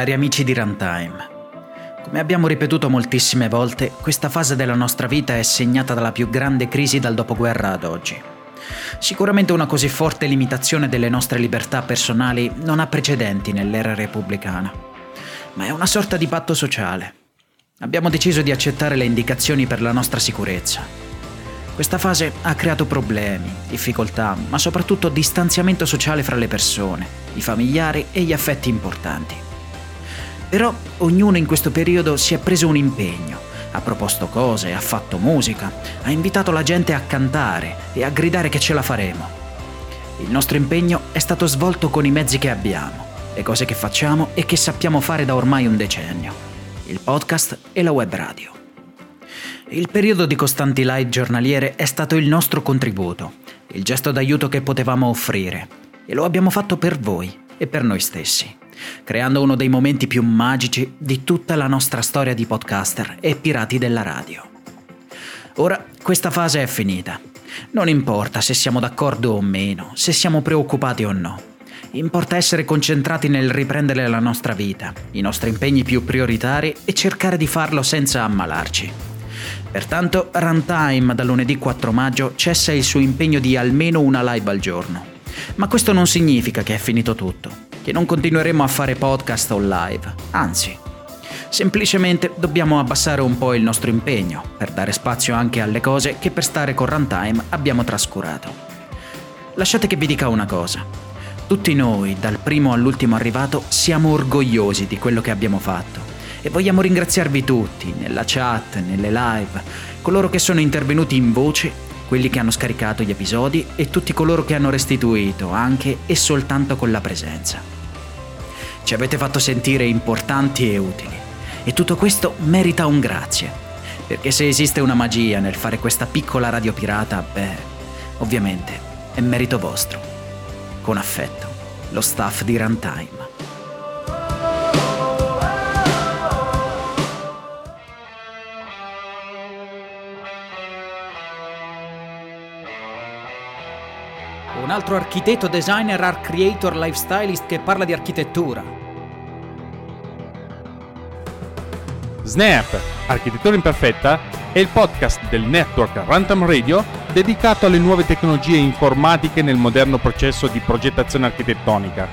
Cari amici di Runtime, come abbiamo ripetuto moltissime volte, questa fase della nostra vita è segnata dalla più grande crisi dal dopoguerra ad oggi. Sicuramente una così forte limitazione delle nostre libertà personali non ha precedenti nell'era repubblicana, ma è una sorta di patto sociale. Abbiamo deciso di accettare le indicazioni per la nostra sicurezza. Questa fase ha creato problemi, difficoltà, ma soprattutto distanziamento sociale fra le persone, i familiari e gli affetti importanti. Però ognuno in questo periodo si è preso un impegno, ha proposto cose, ha fatto musica, ha invitato la gente a cantare e a gridare che ce la faremo. Il nostro impegno è stato svolto con i mezzi che abbiamo, le cose che facciamo e che sappiamo fare da ormai un decennio, il podcast e la web radio. Il periodo di costanti live giornaliere è stato il nostro contributo, il gesto d'aiuto che potevamo offrire, e lo abbiamo fatto per voi e per noi stessi creando uno dei momenti più magici di tutta la nostra storia di podcaster e pirati della radio. Ora questa fase è finita. Non importa se siamo d'accordo o meno, se siamo preoccupati o no. Importa essere concentrati nel riprendere la nostra vita, i nostri impegni più prioritari e cercare di farlo senza ammalarci. Pertanto, Runtime dal lunedì 4 maggio cessa il suo impegno di almeno una live al giorno. Ma questo non significa che è finito tutto che non continueremo a fare podcast o live, anzi, semplicemente dobbiamo abbassare un po' il nostro impegno per dare spazio anche alle cose che per stare con Runtime abbiamo trascurato. Lasciate che vi dica una cosa. Tutti noi, dal primo all'ultimo arrivato, siamo orgogliosi di quello che abbiamo fatto e vogliamo ringraziarvi tutti, nella chat, nelle live, coloro che sono intervenuti in voce quelli che hanno scaricato gli episodi e tutti coloro che hanno restituito anche e soltanto con la presenza. Ci avete fatto sentire importanti e utili e tutto questo merita un grazie, perché se esiste una magia nel fare questa piccola radio pirata, beh, ovviamente è merito vostro. Con affetto, lo staff di Runtime. Un altro architetto, designer, art creator, lifestylist che parla di architettura. Snap, Architettura Imperfetta, è il podcast del network Runtime Radio dedicato alle nuove tecnologie informatiche nel moderno processo di progettazione architettonica.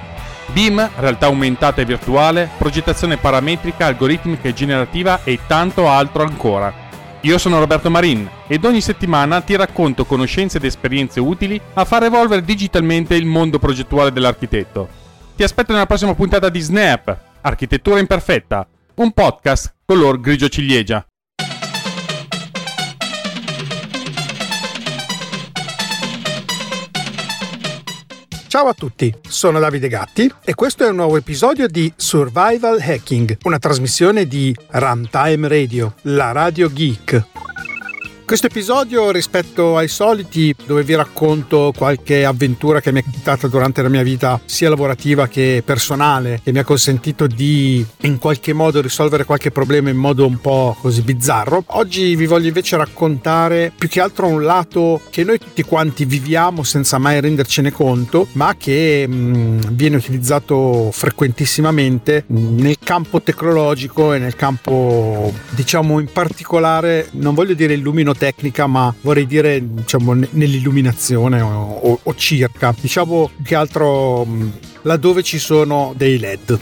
BIM, realtà aumentata e virtuale, progettazione parametrica, algoritmica e generativa e tanto altro ancora. Io sono Roberto Marin ed ogni settimana ti racconto conoscenze ed esperienze utili a far evolvere digitalmente il mondo progettuale dell'architetto. Ti aspetto nella prossima puntata di Snap, Architettura Imperfetta, un podcast color grigio ciliegia. Ciao a tutti, sono Davide Gatti e questo è un nuovo episodio di Survival Hacking, una trasmissione di Runtime Radio, la radio geek. Questo episodio rispetto ai soliti dove vi racconto qualche avventura che mi è capitata durante la mia vita sia lavorativa che personale che mi ha consentito di in qualche modo risolvere qualche problema in modo un po' così bizzarro. Oggi vi voglio invece raccontare più che altro un lato che noi tutti quanti viviamo senza mai rendercene conto ma che mh, mm, viene utilizzato frequentissimamente nel campo tecnologico e nel campo diciamo in particolare non voglio dire illumino tecnica, ma vorrei dire diciamo, nell'illuminazione o, o, circa. Diciamo che altro laddove ci sono dei LED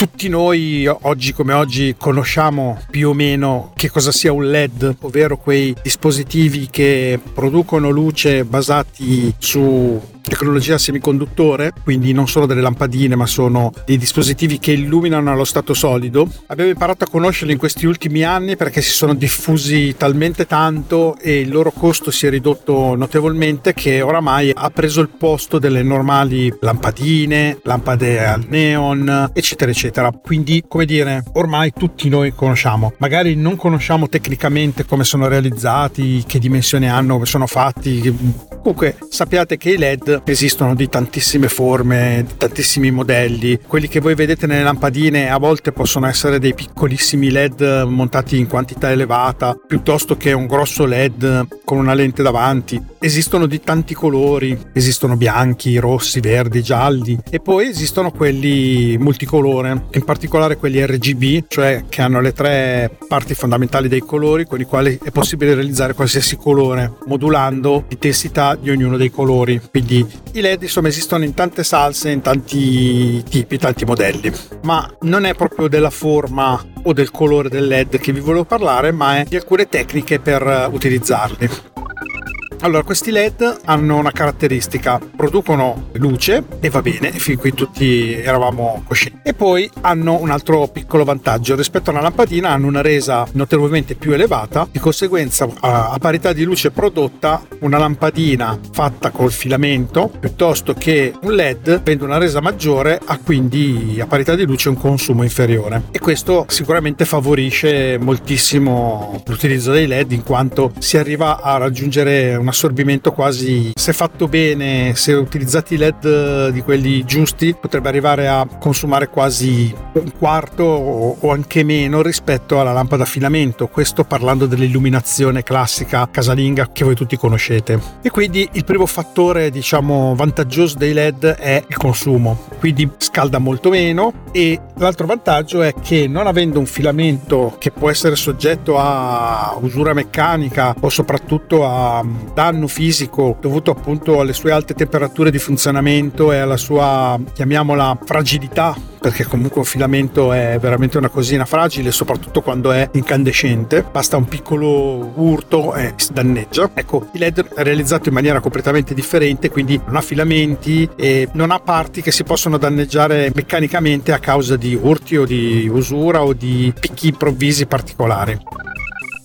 tutti noi oggi come oggi conosciamo più o meno che cosa sia un LED, ovvero quei dispositivi che producono luce basati su tecnologia semiconduttore, quindi non sono delle lampadine ma sono dei dispositivi che illuminano allo stato solido. Abbiamo imparato a conoscerli in questi ultimi anni perché si sono diffusi talmente tanto e il loro costo si è ridotto notevolmente che oramai ha preso il posto delle normali lampadine, lampade al neon, eccetera, eccetera. Quindi, come dire, ormai tutti noi conosciamo. Magari non conosciamo tecnicamente come sono realizzati, che dimensioni hanno, come sono fatti. Comunque sappiate che i LED esistono di tantissime forme, di tantissimi modelli. Quelli che voi vedete nelle lampadine a volte possono essere dei piccolissimi LED montati in quantità elevata, piuttosto che un grosso LED con una lente davanti. Esistono di tanti colori, esistono bianchi, rossi, verdi, gialli e poi esistono quelli multicolore, in particolare quelli RGB, cioè che hanno le tre parti fondamentali dei colori con i quali è possibile realizzare qualsiasi colore modulando l'intensità di ognuno dei colori. Quindi i LED insomma esistono in tante salse, in tanti tipi, tanti modelli, ma non è proprio della forma o del colore del LED che vi volevo parlare, ma è di alcune tecniche per utilizzarli. Allora, questi LED hanno una caratteristica, producono luce e va bene, fin qui tutti eravamo coscienti. E poi hanno un altro piccolo vantaggio, rispetto a una lampadina hanno una resa notevolmente più elevata, di conseguenza a parità di luce prodotta una lampadina fatta col filamento piuttosto che un LED avendo una resa maggiore ha quindi a parità di luce un consumo inferiore. E questo sicuramente favorisce moltissimo l'utilizzo dei LED in quanto si arriva a raggiungere una assorbimento quasi, se fatto bene, se utilizzati i LED di quelli giusti, potrebbe arrivare a consumare quasi un quarto o anche meno rispetto alla lampada a filamento. Questo parlando dell'illuminazione classica casalinga che voi tutti conoscete. E quindi il primo fattore, diciamo, vantaggioso dei LED è il consumo. Quindi scalda molto meno e l'altro vantaggio è che non avendo un filamento che può essere soggetto a usura meccanica o soprattutto a danno fisico dovuto appunto alle sue alte temperature di funzionamento e alla sua, chiamiamola, fragilità perché comunque un filamento è veramente una cosina fragile, soprattutto quando è incandescente. Basta un piccolo urto e si danneggia. Ecco, il LED è realizzato in maniera completamente differente, quindi non ha filamenti e non ha parti che si possono danneggiare meccanicamente a causa di urti o di usura o di picchi improvvisi particolari.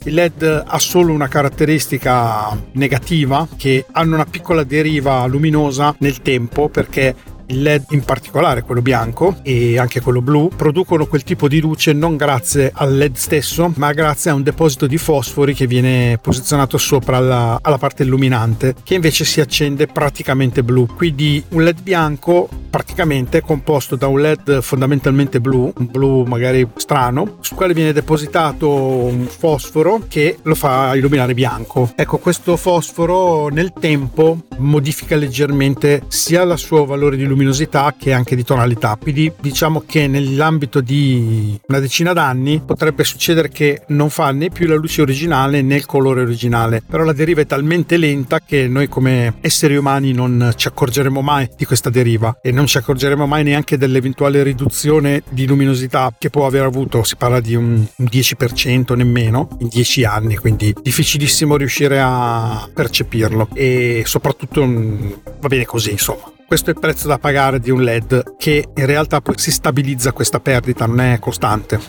Il LED ha solo una caratteristica negativa che hanno una piccola deriva luminosa nel tempo perché il LED in particolare quello bianco e anche quello blu producono quel tipo di luce non grazie al LED stesso ma grazie a un deposito di fosfori che viene posizionato sopra la, alla parte illuminante che invece si accende praticamente blu. Quindi un LED bianco praticamente è composto da un LED fondamentalmente blu un blu magari strano sul quale viene depositato un fosforo che lo fa illuminare bianco. Ecco questo fosforo nel tempo modifica leggermente sia la sua valore di luminosità luminosità che anche di tonalità. Quindi diciamo che nell'ambito di una decina d'anni potrebbe succedere che non fa né più la luce originale né il colore originale, però la deriva è talmente lenta che noi come esseri umani non ci accorgeremo mai di questa deriva e non ci accorgeremo mai neanche dell'eventuale riduzione di luminosità che può aver avuto, si parla di un 10% nemmeno in 10 anni, quindi difficilissimo riuscire a percepirlo e soprattutto mm, va bene così insomma. Questo è il prezzo da pagare di un LED che in realtà poi si stabilizza questa perdita, non è costante.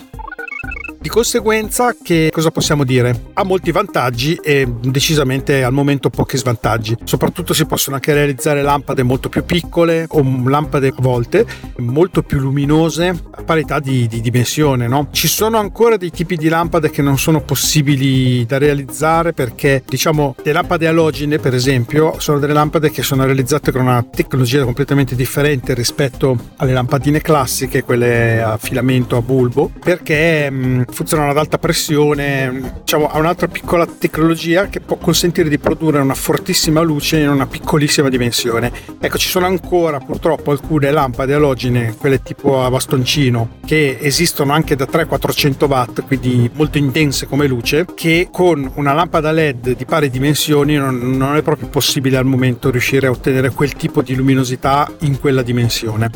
Di conseguenza, che cosa possiamo dire? Ha molti vantaggi e decisamente al momento pochi svantaggi. Soprattutto si possono anche realizzare lampade molto più piccole o lampade a volte molto più luminose a parità di, di dimensione. No? Ci sono ancora dei tipi di lampade che non sono possibili da realizzare perché, diciamo, le lampade alogene, per esempio, sono delle lampade che sono realizzate con una tecnologia completamente differente rispetto alle lampadine classiche, quelle a filamento a bulbo, perché mh, funzionano ad alta pressione, diciamo, ha un'altra piccola tecnologia che può consentire di produrre una fortissima luce in una piccolissima dimensione. Ecco, ci sono ancora purtroppo alcune lampade alogene, quelle tipo a bastoncino, che esistono anche da 300-400 watt, quindi molto intense come luce, che con una lampada LED di pari dimensioni non, non è proprio possibile al momento riuscire a ottenere quel tipo di luminosità in quella dimensione.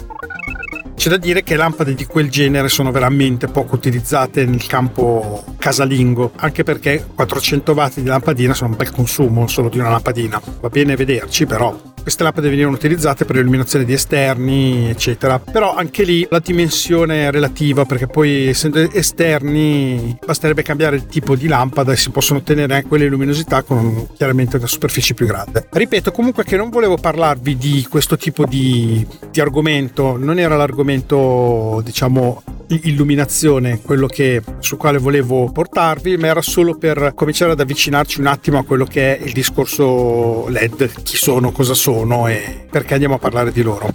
C'è da dire che lampade di quel genere sono veramente poco utilizzate nel campo casalingo, anche perché 400 watt di lampadina sono un bel consumo solo di una lampadina. Va bene vederci, però queste lampade venivano utilizzate per l'illuminazione di esterni, eccetera. Però anche lì la dimensione è relativa perché poi essendo esterni basterebbe cambiare il tipo di lampada e si possono ottenere anche quelle luminosità con chiaramente una superficie più grande. Ripeto comunque che non volevo parlarvi di questo tipo di, di argomento, non era l'argomento diciamo illuminazione quello che, sul quale volevo portarvi, ma era solo per cominciare ad avvicinarci un attimo a quello che è il discorso LED, chi sono, cosa sono e perché andiamo a parlare di loro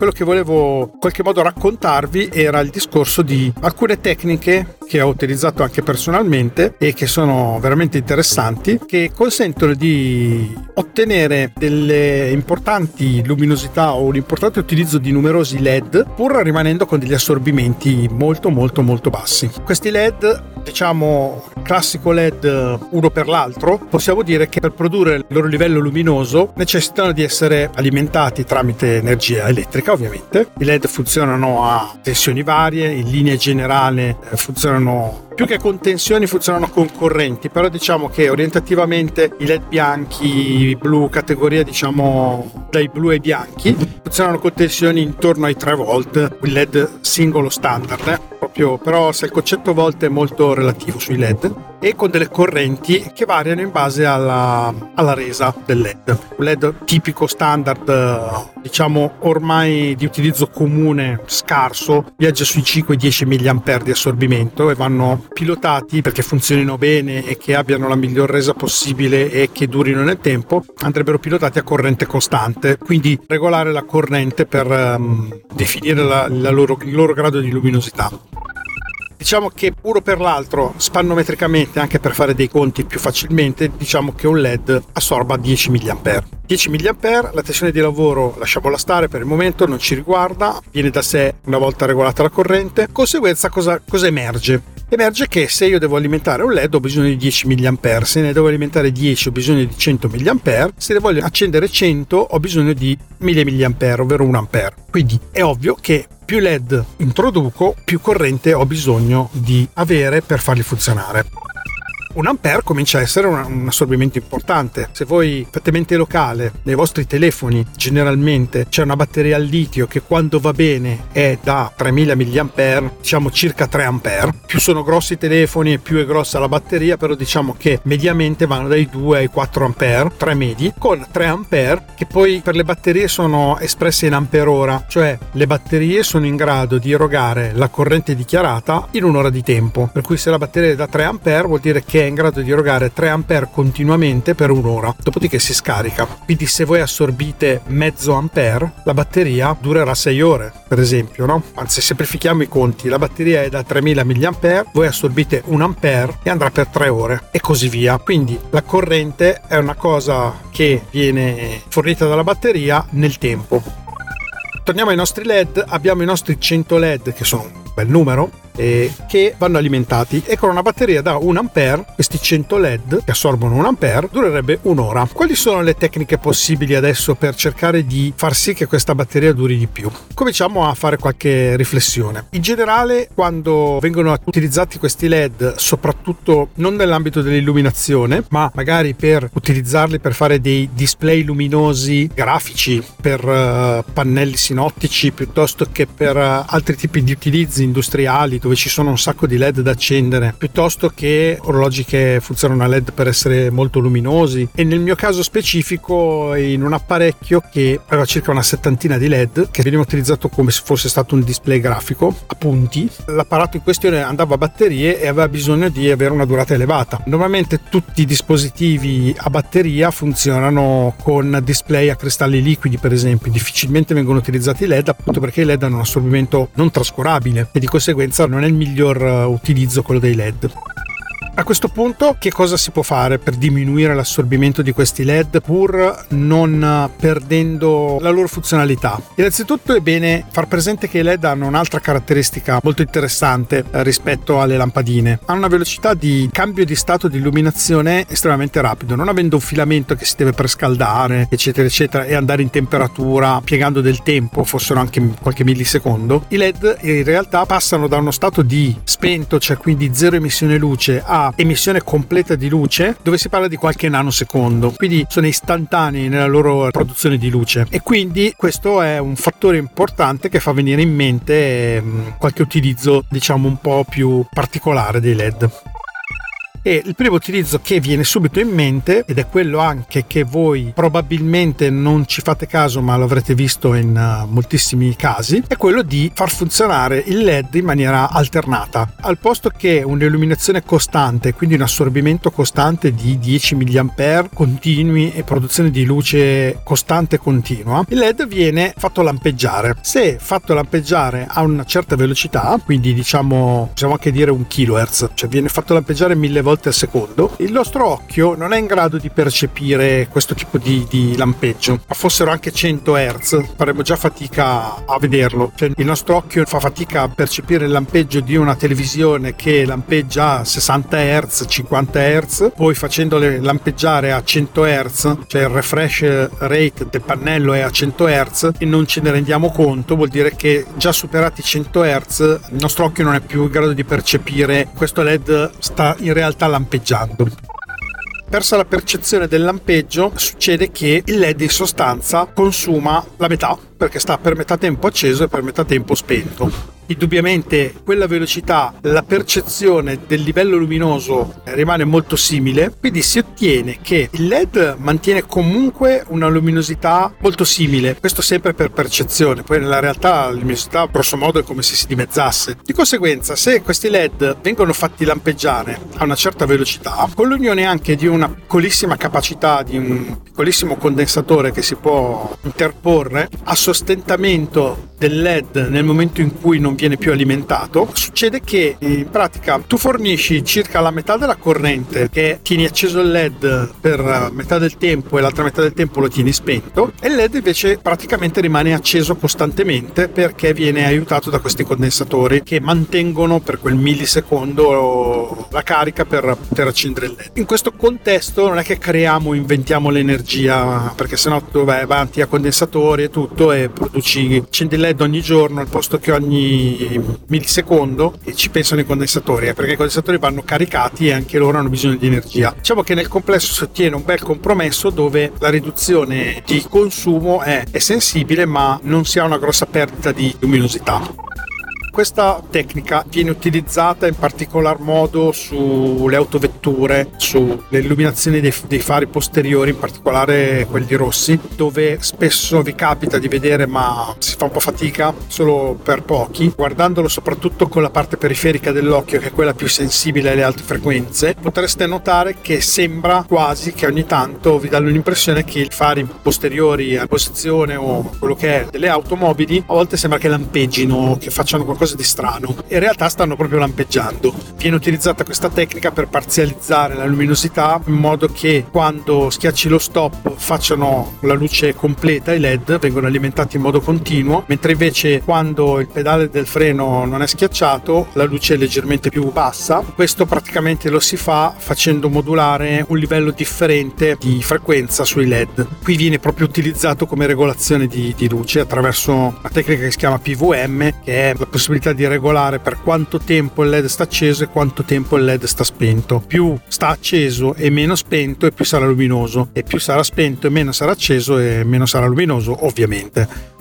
quello che volevo in qualche modo raccontarvi era il discorso di alcune tecniche che ho utilizzato anche personalmente e che sono veramente interessanti, che consentono di ottenere delle importanti luminosità o un importante utilizzo di numerosi LED pur rimanendo con degli assorbimenti molto molto molto bassi. Questi LED diciamo classico LED uno per l'altro, possiamo dire che per produrre il loro livello luminoso necessitano di essere alimentati tramite energia elettrica ovviamente. I LED funzionano a tensioni varie, in linea generale eh, funzionano più che con tensioni funzionano con correnti, però diciamo che orientativamente i LED bianchi, blu, categoria diciamo dai blu ai bianchi, funzionano con tensioni intorno ai 3 volt, il LED singolo standard. Eh? Proprio, però se il concetto volt è molto relativo sui LED e con delle correnti che variano in base alla, alla resa del LED. Un LED tipico standard, diciamo ormai di utilizzo comune, scarso, viaggia sui 5-10 mA di assorbimento e vanno pilotati perché funzionino bene e che abbiano la miglior resa possibile e che durino nel tempo, andrebbero pilotati a corrente costante, quindi regolare la corrente per um, definire la, la loro, il loro grado di luminosità. Diciamo che uno per l'altro, spannometricamente, anche per fare dei conti più facilmente, diciamo che un LED assorba 10 mA. 10 mA, la tensione di lavoro lasciamola stare per il momento, non ci riguarda, viene da sé una volta regolata la corrente. Conseguenza cosa, cosa emerge? Emerge che se io devo alimentare un LED ho bisogno di 10 mA, se ne devo alimentare 10 ho bisogno di 100 mA, se ne voglio accendere 100 ho bisogno di 1000 mA, ovvero 1 A. Quindi è ovvio che più LED introduco, più corrente ho bisogno di avere per farli funzionare un ampere comincia a essere un, un, assorbimento importante. Se voi fate mente locale, nei vostri telefoni generalmente c'è una batteria al litio che quando va bene è da 3000 mAh, diciamo circa 3 ampere. Più sono grossi i telefoni e più è grossa la batteria, però diciamo che mediamente vanno dai 2 ai 4 ampere, 3 medi, con 3 ampere che poi per le batterie sono espresse in ampere ora, cioè le batterie sono in grado di erogare la corrente dichiarata in un'ora di tempo. Per cui se la batteria è da 3 ampere vuol dire che è in grado di erogare 3 A continuamente per un'ora, dopodiché si scarica. Quindi se voi assorbite mezzo ampere, la batteria durerà 6 ore, per esempio, no? Anzi, semplifichiamo i conti, la batteria è da 3000 mAh, voi assorbite 1 ampere e andrà per 3 ore e così via. Quindi la corrente è una cosa che viene fornita dalla batteria nel tempo. Torniamo ai nostri LED, abbiamo i nostri 100 LED che sono un bel numero eh, che vanno alimentati e con una batteria da 1 A, questi 100 LED che assorbono 1 A, durerebbe un'ora. Quali sono le tecniche possibili adesso per cercare di far sì che questa batteria duri di più? Cominciamo a fare qualche riflessione. In generale, quando vengono utilizzati questi LED, soprattutto non nell'ambito dell'illuminazione, ma magari per utilizzarli per fare dei display luminosi grafici per uh, pannelli sinottici piuttosto che per uh, altri tipi di utilizzi industriali dove ci sono un sacco di LED da accendere, piuttosto che orologi che funzionano a LED per essere molto luminosi. E nel mio caso specifico, in un apparecchio che aveva circa una settantina di LED, che veniva utilizzato come se fosse stato un display grafico a punti, l'apparato in questione andava a batterie e aveva bisogno di avere una durata elevata. Normalmente tutti i dispositivi a batteria funzionano con display a cristalli liquidi, per esempio, difficilmente vengono utilizzati LED appunto perché i LED hanno un assorbimento non trascurabile e di conseguenza non è il miglior eh, utilizzo quello dei LED. A questo punto che cosa si può fare per diminuire l'assorbimento di questi LED pur non perdendo la loro funzionalità? Innanzitutto è bene far presente che i LED hanno un'altra caratteristica molto interessante eh, rispetto alle lampadine. Hanno una velocità di cambio di stato di illuminazione estremamente rapido, non avendo un filamento che si deve prescaldare, eccetera, eccetera, e andare in temperatura piegando del tempo, fossero anche qualche millisecondo. I LED in realtà passano da uno stato di spento, cioè quindi zero emissione luce, a emissione completa di luce dove si parla di qualche nanosecondo, quindi sono istantanei nella loro produzione di luce e quindi questo è un fattore importante che fa venire in mente ehm, qualche utilizzo diciamo un po' più particolare dei LED. E il primo utilizzo che viene subito in mente, ed è quello anche che voi probabilmente non ci fate caso ma l'avrete visto in uh, moltissimi casi, è quello di far funzionare il LED in maniera alternata. Al posto che un'illuminazione costante, quindi un assorbimento costante di 10 mA continui e produzione di luce costante e continua, il LED viene fatto lampeggiare. Se fatto lampeggiare a una certa velocità, quindi diciamo possiamo anche dire un kHz, cioè viene fatto lampeggiare mille volte volte al secondo, il nostro occhio non è in grado di percepire questo tipo di, di lampeggio. Ma fossero anche 100 Hz, faremmo già fatica a vederlo. Cioè, il nostro occhio fa fatica a percepire il lampeggio di una televisione che lampeggia a 60 Hz, 50 Hz, poi facendole lampeggiare a 100 Hz, cioè il refresh rate del pannello è a 100 Hz e non ce ne rendiamo conto, vuol dire che già superati 100 Hz il nostro occhio non è più in grado di percepire questo LED sta in realtà sta lampeggiando. Persa la percezione del lampeggio, succede che il LED in sostanza consuma la metà, perché sta per metà tempo acceso e per metà tempo spento indubbiamente quella velocità, la percezione del livello luminoso rimane molto simile, quindi si ottiene che il LED mantiene comunque una luminosità molto simile, questo sempre per percezione, poi nella realtà la luminosità grosso modo è come se si dimezzasse. Di conseguenza, se questi LED vengono fatti lampeggiare a una certa velocità, con l'unione anche di una piccolissima capacità di un piccolissimo condensatore che si può interporre a sostentamento del LED nel momento in cui non viene più alimentato, succede che in pratica tu fornisci circa la metà della corrente che tieni acceso il LED per metà del tempo e l'altra metà del tempo lo tieni spento e il LED invece praticamente rimane acceso costantemente perché viene aiutato da questi condensatori che mantengono per quel millisecondo la carica per poter accendere il LED. In questo contesto non è che creiamo, inventiamo l'energia perché sennò tu vai avanti a condensatori e tutto e produci, accendi il LED ogni giorno al posto che ogni millisecondo e ci pensano i condensatori eh, perché i condensatori vanno caricati e anche loro hanno bisogno di energia. Diciamo che nel complesso si ottiene un bel compromesso dove la riduzione di consumo è, è sensibile ma non si ha una grossa perdita di luminosità questa tecnica viene utilizzata in particolar modo sulle autovetture, sulle illuminazioni dei, dei, fari posteriori, in particolare quelli rossi, dove spesso vi capita di vedere ma si fa un po' fatica solo per pochi. Guardandolo soprattutto con la parte periferica dell'occhio, che è quella più sensibile alle alte frequenze, potreste notare che sembra quasi che ogni tanto vi danno l'impressione che i fari posteriori a posizione o quello che è delle automobili a volte sembra che lampeggino, che facciano qualcosa qualcosa di strano. In realtà stanno proprio lampeggiando. Viene utilizzata questa tecnica per parzializzare la luminosità in modo che quando schiacci lo stop facciano la luce completa, i LED vengono alimentati in modo continuo, mentre invece quando il pedale del freno non è schiacciato la luce è leggermente più bassa. Questo praticamente lo si fa facendo modulare un livello differente di frequenza sui LED. Qui viene proprio utilizzato come regolazione di, di luce attraverso una tecnica che si chiama PVM, che è la possibilità possibilità di regolare per quanto tempo il LED sta acceso e quanto tempo il LED sta spento. Più sta acceso e meno spento e più sarà luminoso e più sarà spento e meno sarà acceso e meno sarà luminoso ovviamente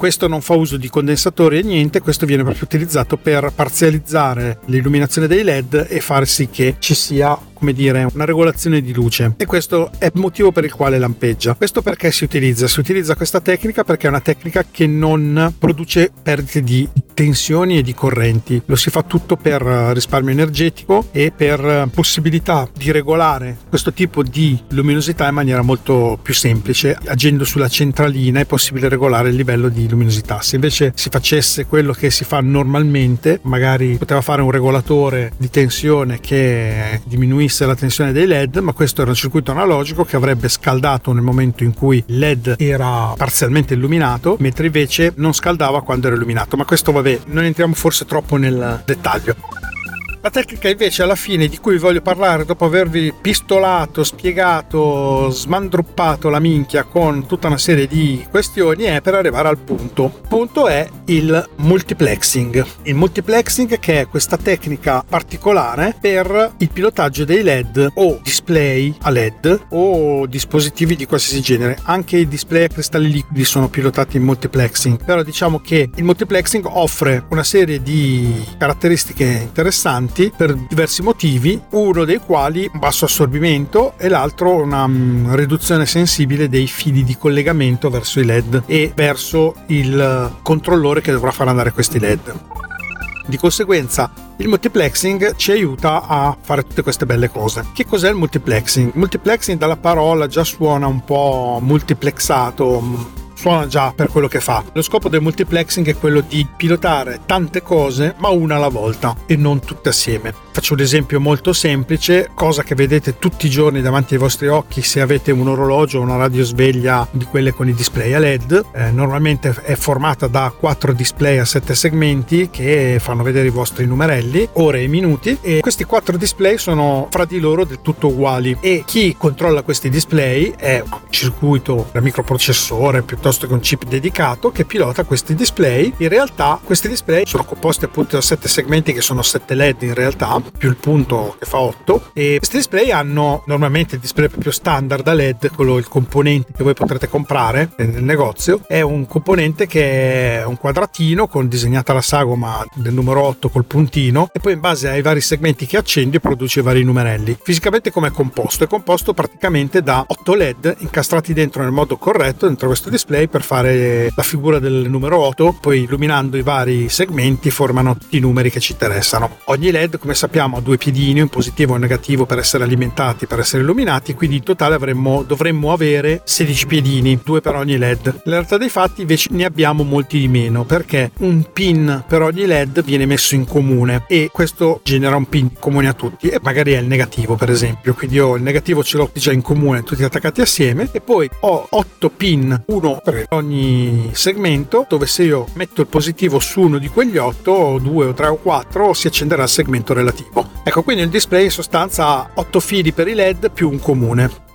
questo non fa uso di condensatori e niente, questo viene proprio utilizzato per parzializzare l'illuminazione dei LED e far sì che ci sia come dire, una regolazione di luce e questo è il motivo per il quale lampeggia. Questo perché si utilizza? Si utilizza questa tecnica perché è una tecnica che non produce perdite di tensioni e di correnti. Lo si fa tutto per risparmio energetico e per possibilità di regolare questo tipo di luminosità in maniera molto più semplice. Agendo sulla centralina è possibile regolare il livello di luminosità. Se invece si facesse quello che si fa normalmente, magari poteva fare un regolatore di tensione che diminuisse la tensione dei LED, ma questo era un circuito analogico che avrebbe scaldato nel momento in cui il LED era parzialmente illuminato, mentre invece non scaldava quando era illuminato. Ma questo vabbè, non entriamo forse troppo nel dettaglio. La tecnica invece alla fine di cui voglio parlare dopo avervi pistolato, spiegato, smandruppato la minchia con tutta una serie di questioni è per arrivare al punto. Il punto è il multiplexing. Il multiplexing che è questa tecnica particolare per il pilotaggio dei LED o display a LED o dispositivi di qualsiasi genere. Anche i display a cristalli liquidi sono pilotati in multiplexing, però diciamo che il multiplexing offre una serie di caratteristiche interessanti per diversi motivi, uno dei quali un basso assorbimento e l'altro una um, riduzione sensibile dei fili di collegamento verso i LED e verso il controllore che dovrà far andare questi LED. Di conseguenza il multiplexing ci aiuta a fare tutte queste belle cose. Che cos'è il multiplexing? multiplexing dalla parola già suona un po' multiplexato, suona già per quello che fa. Lo scopo del multiplexing è quello di pilotare tante cose, ma una alla volta e non tutte assieme. Faccio un esempio molto semplice, cosa che vedete tutti i giorni davanti ai vostri occhi se avete un orologio o una radiosveglia di quelle con i display a LED. Eh, normalmente è formata da quattro display a sette segmenti che fanno vedere i vostri numerelli, ore e minuti e questi quattro display sono fra di loro del tutto uguali e chi controlla questi display è un circuito da microprocessore piuttosto piuttosto che un chip dedicato che pilota questi display. In realtà questi display sono composti appunto da 7 segmenti che sono 7 LED in realtà, più il punto che fa 8 e questi display hanno normalmente il display proprio standard a LED, quello il componente che voi potrete comprare nel negozio, è un componente che è un quadratino con disegnata la sagoma del numero 8 col puntino e poi in base ai vari segmenti che accendi produce vari numerelli. Fisicamente come è composto? È composto praticamente da 8 LED incastrati dentro nel modo corretto dentro questo display display per fare la figura del numero 8, poi illuminando i vari segmenti formano tutti i numeri che ci interessano. Ogni LED, come sappiamo, ha due piedini, un positivo e un negativo per essere alimentati, per essere illuminati, quindi in totale avremmo, dovremmo avere 16 piedini, due per ogni LED. In realtà dei fatti invece ne abbiamo molti di meno perché un pin per ogni LED viene messo in comune e questo genera un pin comune a tutti e magari è il negativo per esempio, quindi io il negativo ce l'ho già in comune, tutti attaccati assieme e poi ho 8 pin, uno per ogni segmento dove se io metto il positivo su uno di quegli 8 o 2 o 3 o 4 si accenderà il segmento relativo. Ecco, quindi il display in sostanza ha 8 fili per i LED più un comune.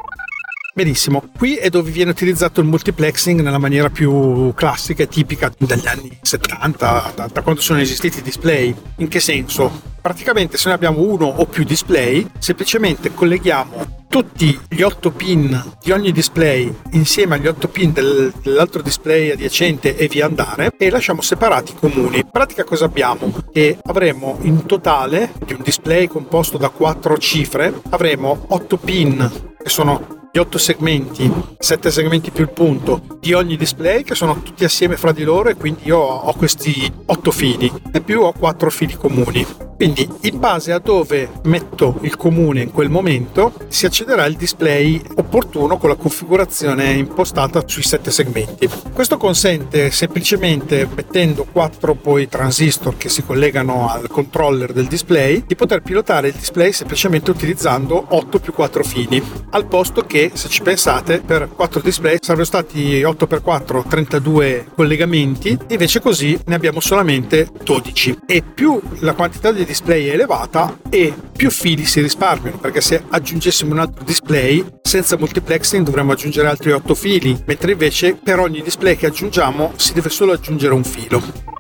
Benissimo, qui è dove viene utilizzato il multiplexing nella maniera più classica e tipica degli anni 70, da, da quando sono esistiti i display. In che senso? Praticamente se noi abbiamo uno o più display, semplicemente colleghiamo tutti gli 8 pin di ogni display insieme agli 8 pin del, dell'altro display adiacente e via andare e lasciamo separati i comuni. In pratica cosa abbiamo? Che avremo in totale di un display composto da 4 cifre, avremo 8 pin che sono gli otto segmenti, sette segmenti più il punto di ogni display che sono tutti assieme fra di loro e quindi io ho questi otto fili e più ho quattro fili comuni. Quindi in base a dove metto il comune in quel momento si accederà al display opportuno con la configurazione impostata sui sette segmenti. Questo consente semplicemente mettendo quattro poi transistor che si collegano al controller del display di poter pilotare il display semplicemente utilizzando 8 più 4 fili al posto che se ci pensate per 4 display sarebbero stati 8x4 32 collegamenti invece così ne abbiamo solamente 12 e più la quantità di display è elevata e più fili si risparmiano perché se aggiungessimo un altro display senza multiplexing dovremmo aggiungere altri 8 fili mentre invece per ogni display che aggiungiamo si deve solo aggiungere un filo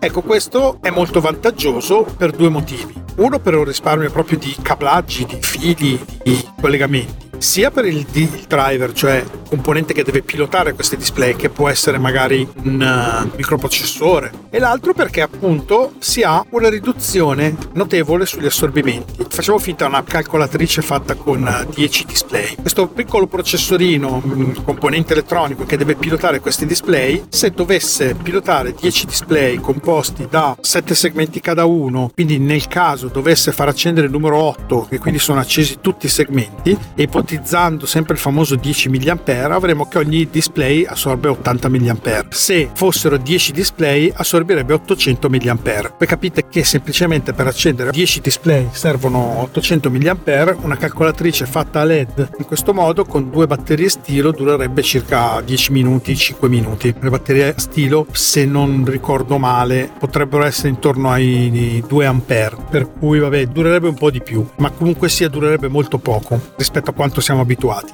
Ecco, questo è molto vantaggioso per due motivi. Uno per un risparmio proprio di cablaggi, di fili, di collegamenti sia per il, il driver, cioè componente che deve pilotare questi display, che può essere magari un uh, microprocessore, e l'altro perché appunto si ha una riduzione notevole sugli assorbimenti. Facciamo finta una calcolatrice fatta con 10 uh, display. Questo piccolo processorino, un componente elettronico che deve pilotare questi display, se dovesse pilotare 10 display composti da 7 segmenti cada uno, quindi nel caso dovesse far accendere il numero 8, che quindi sono accesi tutti i segmenti, e ipotizzando sempre il famoso 10 mA, mAh avremo che ogni display assorbe 80 mAh. Se fossero 10 display assorbirebbe 800 mAh. Voi capite che semplicemente per accendere 10 display servono 800 mAh, una calcolatrice fatta a LED in questo modo con due batterie stilo durerebbe circa 10 minuti, 5 minuti. Le batterie stilo, se non ricordo male, potrebbero essere intorno ai 2 A, per cui vabbè, durerebbe un po' di più, ma comunque sia durerebbe molto poco rispetto a quanto siamo abituati.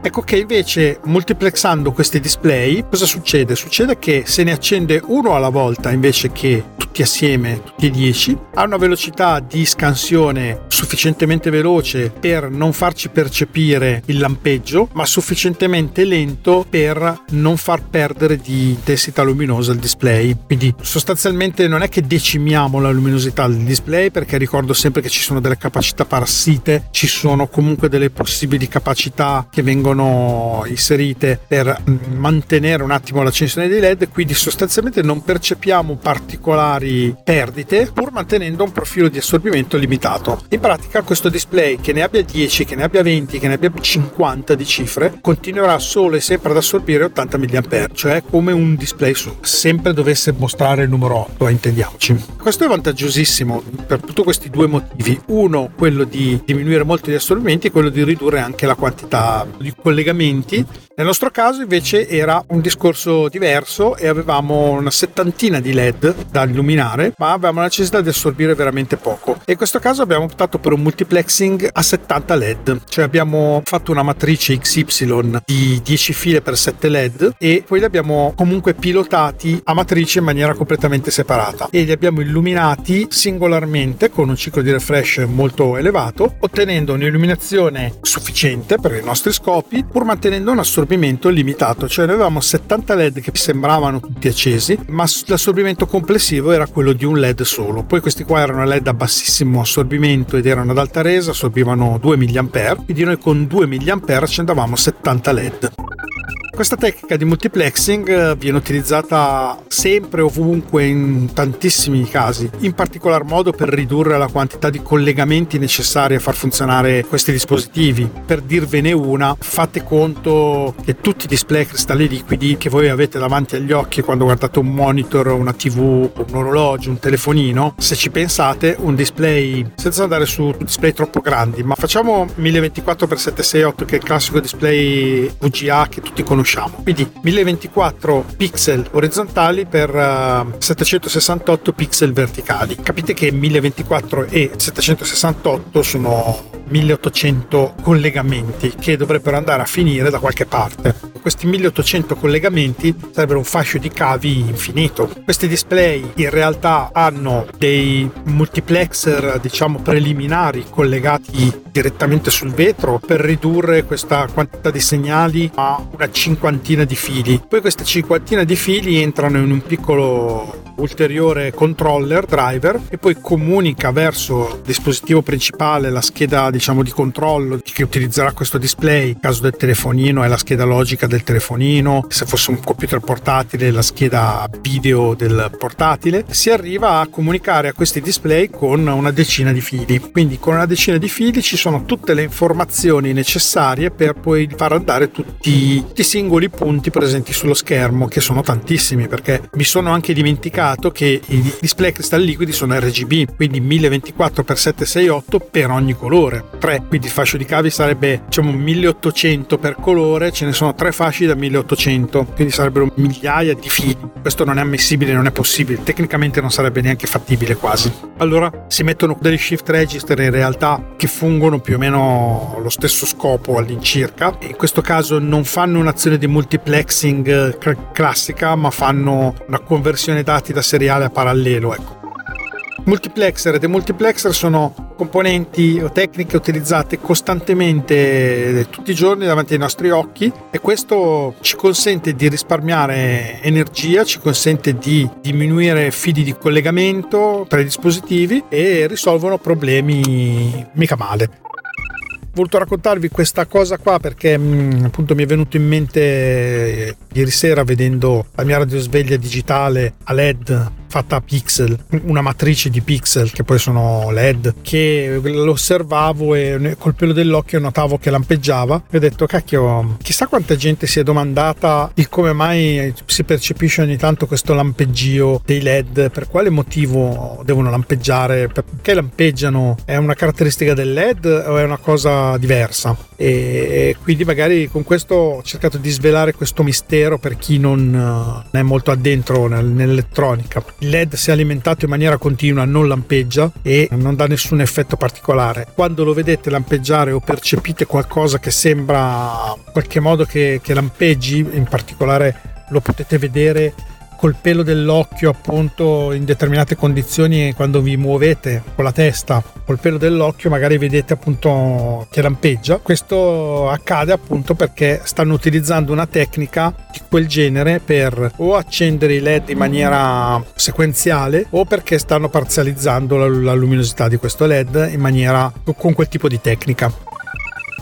Ecco che invece multiplexando questi display cosa succede? Succede che se ne accende uno alla volta invece che tutti assieme, tutti e 10, ha una velocità di scansione sufficientemente veloce per non farci percepire il lampeggio, ma sufficientemente lento per non far perdere di intensità luminosa il display. Quindi sostanzialmente non è che decimiamo la luminosità del display perché ricordo sempre che ci sono delle capacità parassite, ci sono comunque delle possibili capacità che vengono inserite per mantenere un attimo l'accensione dei LED, quindi sostanzialmente non percepiamo particolari perdite pur mantenendo un profilo di assorbimento limitato. In pratica questo display che ne abbia 10, che ne abbia 20, che ne abbia 50 di cifre, continuerà solo e sempre ad assorbire 80 mAh, cioè come un display su sempre dovesse mostrare il numero 8, intendiamoci. Questo è vantaggiosissimo per tutti questi due motivi. Uno, quello di diminuire molto gli assorbimenti e quello di ridurre anche la quantità di collegamenti. Nel nostro caso invece era un discorso diverso e avevamo una settantina di LED da illuminare, ma avevamo la necessità di assorbire veramente poco. E in questo caso abbiamo optato per un multiplexing a 70 LED, cioè abbiamo fatto una matrice XY di 10 file per 7 LED e poi li abbiamo comunque pilotati a matrice in maniera completamente separata e li abbiamo illuminati singolarmente con un ciclo di refresh molto elevato, ottenendo un'illuminazione sufficiente per i nostri scopi pur mantenendo un assorbimento limitato, cioè noi avevamo 70 LED che sembravano tutti accesi, ma l'assorbimento complessivo era quello di un LED solo. Poi questi qua erano LED a bassissimo assorbimento ed erano ad alta resa, assorbivano 2 mA, quindi noi con 2 mA accendavamo 70 LED. Questa tecnica di multiplexing eh, viene utilizzata sempre ovunque in tantissimi casi, in particolar modo per ridurre la quantità di collegamenti necessari a far funzionare questi dispositivi. Per dirvene una, fate conto che tutti i display cristalli liquidi che voi avete davanti agli occhi quando guardate un monitor, una TV, un orologio, un telefonino, se ci pensate, un display, senza andare su display troppo grandi, ma facciamo 1024x768 che è il classico display VGA che tutti conosciamo conosciamo. Quindi 1024 pixel orizzontali per uh, eh, 768 pixel verticali. Capite che 1024 e 768 sono 1800 collegamenti che dovrebbero andare a finire da qualche parte. Questi 1800 collegamenti sarebbero un fascio di cavi infinito. Questi display in realtà hanno dei multiplexer, diciamo, preliminari collegati direttamente sul vetro per ridurre questa quantità di segnali a una cinquantina di fili. Poi questa cinquantina di fili entrano in un piccolo ulteriore controller driver e poi comunica verso il dispositivo principale la scheda diciamo di controllo che utilizzerà questo display in caso del telefonino è la scheda logica del telefonino se fosse un computer portatile la scheda video del portatile si arriva a comunicare a questi display con una decina di fili. Quindi con una decina di fili ci sono tutte le informazioni necessarie per poi far andare tutti i singoli punti presenti sullo schermo che sono tantissimi perché mi sono anche dimenticato notato che i display cristalli liquidi sono RGB, quindi 1024x768 per ogni colore. 3, quindi il fascio di cavi sarebbe diciamo 1800 per colore, ce ne sono 3 fasci da 1800, quindi sarebbero migliaia di fili. Questo non è ammissibile, non è possibile, tecnicamente non sarebbe neanche fattibile quasi. Allora si mettono degli shift register in realtà che fungono più o meno lo stesso scopo all'incirca. In questo caso non fanno un'azione di multiplexing classica, ma fanno una conversione dati da seriale a parallelo. Ecco. Multiplexer e demultiplexer sono componenti o tecniche utilizzate costantemente tutti i giorni davanti ai nostri occhi e questo ci consente di risparmiare energia, ci consente di diminuire fili di collegamento tra i dispositivi e risolvono problemi mica male voluto raccontarvi questa cosa qua perché mh, mm, appunto mi è venuto in mente eh, ieri sera vedendo la mia radiosveglia digitale a LED fatta a pixel, una matrice di pixel che poi sono LED, che lo osservavo e col pelo dell'occhio notavo che lampeggiava e ho detto cacchio, chissà quanta gente si è domandata di come mai si percepisce ogni tanto questo lampeggio dei LED, per quale motivo devono lampeggiare, perché lampeggiano, è una caratteristica del LED o è una cosa diversa? E quindi magari con questo ho cercato di svelare questo mistero per chi non è molto addentro nell'elettronica. Il LED se alimentato in maniera continua non lampeggia e non dà nessun effetto particolare. Quando lo vedete lampeggiare o percepite qualcosa che sembra in qualche modo che, che lampeggi, in particolare lo potete vedere col pelo dell'occhio appunto in determinate condizioni quando vi muovete con la testa col pelo dell'occhio magari vedete appunto che lampeggia. Questo accade appunto perché stanno utilizzando una tecnica di quel genere per o accendere i led in maniera sequenziale o perché stanno parzializzando la, la luminosità di questo led in maniera con quel tipo di tecnica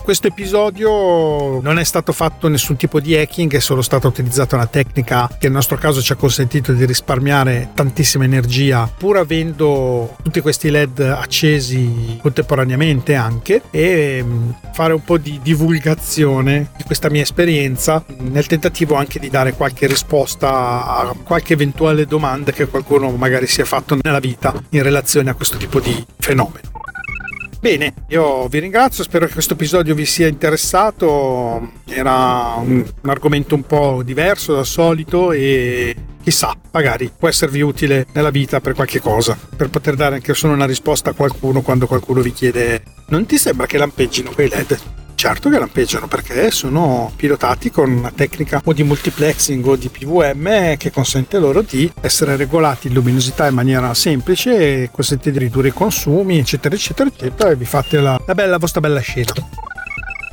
questo episodio non è stato fatto nessun tipo di hacking, è solo stata utilizzata una tecnica che nel nostro caso ci ha consentito di risparmiare tantissima energia pur avendo tutti questi LED accesi contemporaneamente anche e mm, fare un po' di divulgazione di questa mia esperienza nel tentativo anche di dare qualche risposta a qualche eventuale domanda che qualcuno magari si è fatto nella vita in relazione a questo tipo di fenomeno. Bene, io vi ringrazio, spero che questo episodio vi sia interessato, era un, un argomento un po' diverso dal solito e chissà, magari può esservi utile nella vita per qualche cosa, per poter dare anche solo una risposta a qualcuno quando qualcuno vi chiede non ti sembra che lampeggino quei LED? Certo che lampeggiano perché sono pilotati con una tecnica o di multiplexing o di PVM che consente loro di essere regolati in luminosità in maniera semplice consente di ridurre i consumi, eccetera, eccetera, eccetera, e vi fate la, la, bella, la vostra bella scena.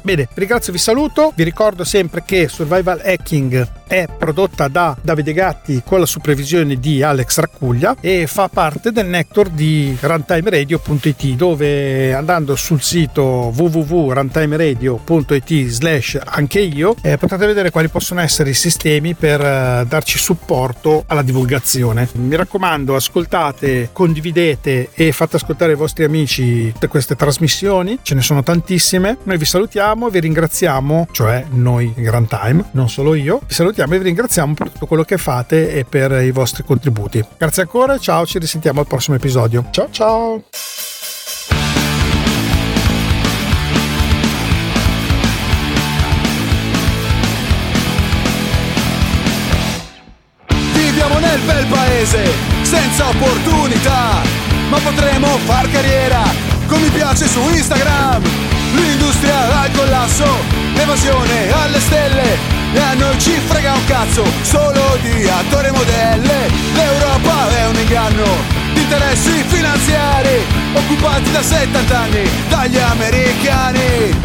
Bene, ringrazio, vi saluto. Vi ricordo sempre che Survival Hacking è prodotta da Davide Gatti con la supervisione di Alex Raccuglia e fa parte del network di runtimeradio.it dove andando sul sito www.runtimeradio.it slash anche io eh, potete vedere quali possono essere i sistemi per eh, darci supporto alla divulgazione. Mi raccomando, ascoltate, condividete e fate ascoltare ai vostri amici tutte queste trasmissioni, ce ne sono tantissime. Noi vi salutiamo, vi ringraziamo, cioè noi in Runtime, non solo io. Vi salutiamo salutiamo e vi ringraziamo per tutto quello che fate e per i vostri contributi. Grazie ancora, ciao, ci risentiamo al prossimo episodio. Ciao ciao! Viviamo nel bel paese, senza opportunità, ma potremo far carriera, come mi piace su Instagram. L'industria al collasso, l'evasione alle stelle. E a noi ci frega un cazzo solo di attori e modelle. L'Europa è un inganno di interessi finanziari. Occupati da 70 anni dagli americani.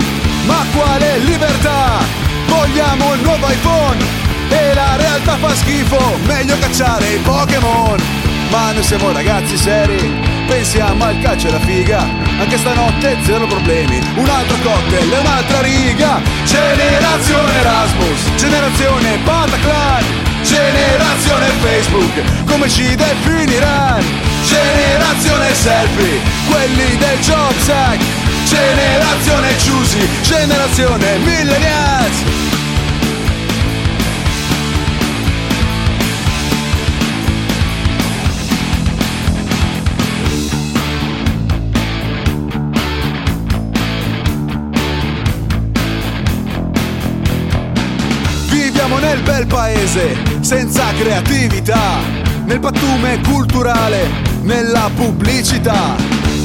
Ma quale libertà? Vogliamo il nuovo iPhone. E la realtà fa schifo Meglio cacciare i Pokémon. Ma noi siamo ragazzi seri pensiamo al calcio e alla figa? Anche stanotte zero problemi. Un altro cocktail e un'altra riga. Generazione Erasmus Generazione Bataclan. Generazione Facebook Come ci definiranno Generazione selfie Quelli del Jobs Act Generazione Ciusi Generazione Millennials paese, senza creatività, nel pattume culturale, nella pubblicità.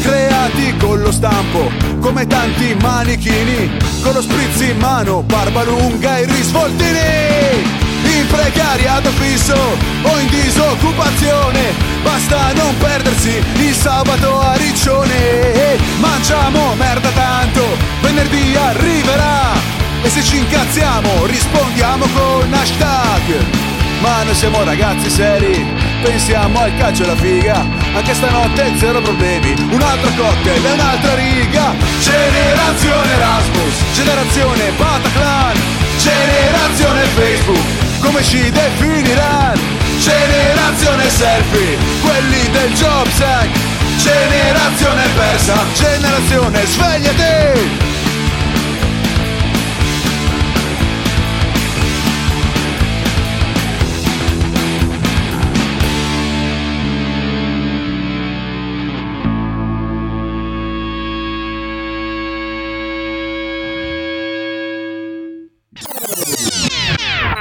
Creati con lo stampo, come tanti manichini, con lo spritz in mano, barba lunga e risvoltini. In precariato fisso o in disoccupazione, basta non perdersi il sabato a Riccione. Mangiamo merda tanto, venerdì arriverà e se ci incazziamo. Rispondiamo con hashtag. Ma noi siamo ragazzi seri Pensiamo al calcio e alla figa. Anche stanotte zero problemi Un altro cocktail e un'altra riga. Generazione Erasmus Generazione Bataclan. Generazione Facebook Come ci definiranno Generazione selfie, quelli del Jobs Act Generazione persa, generazione svegliati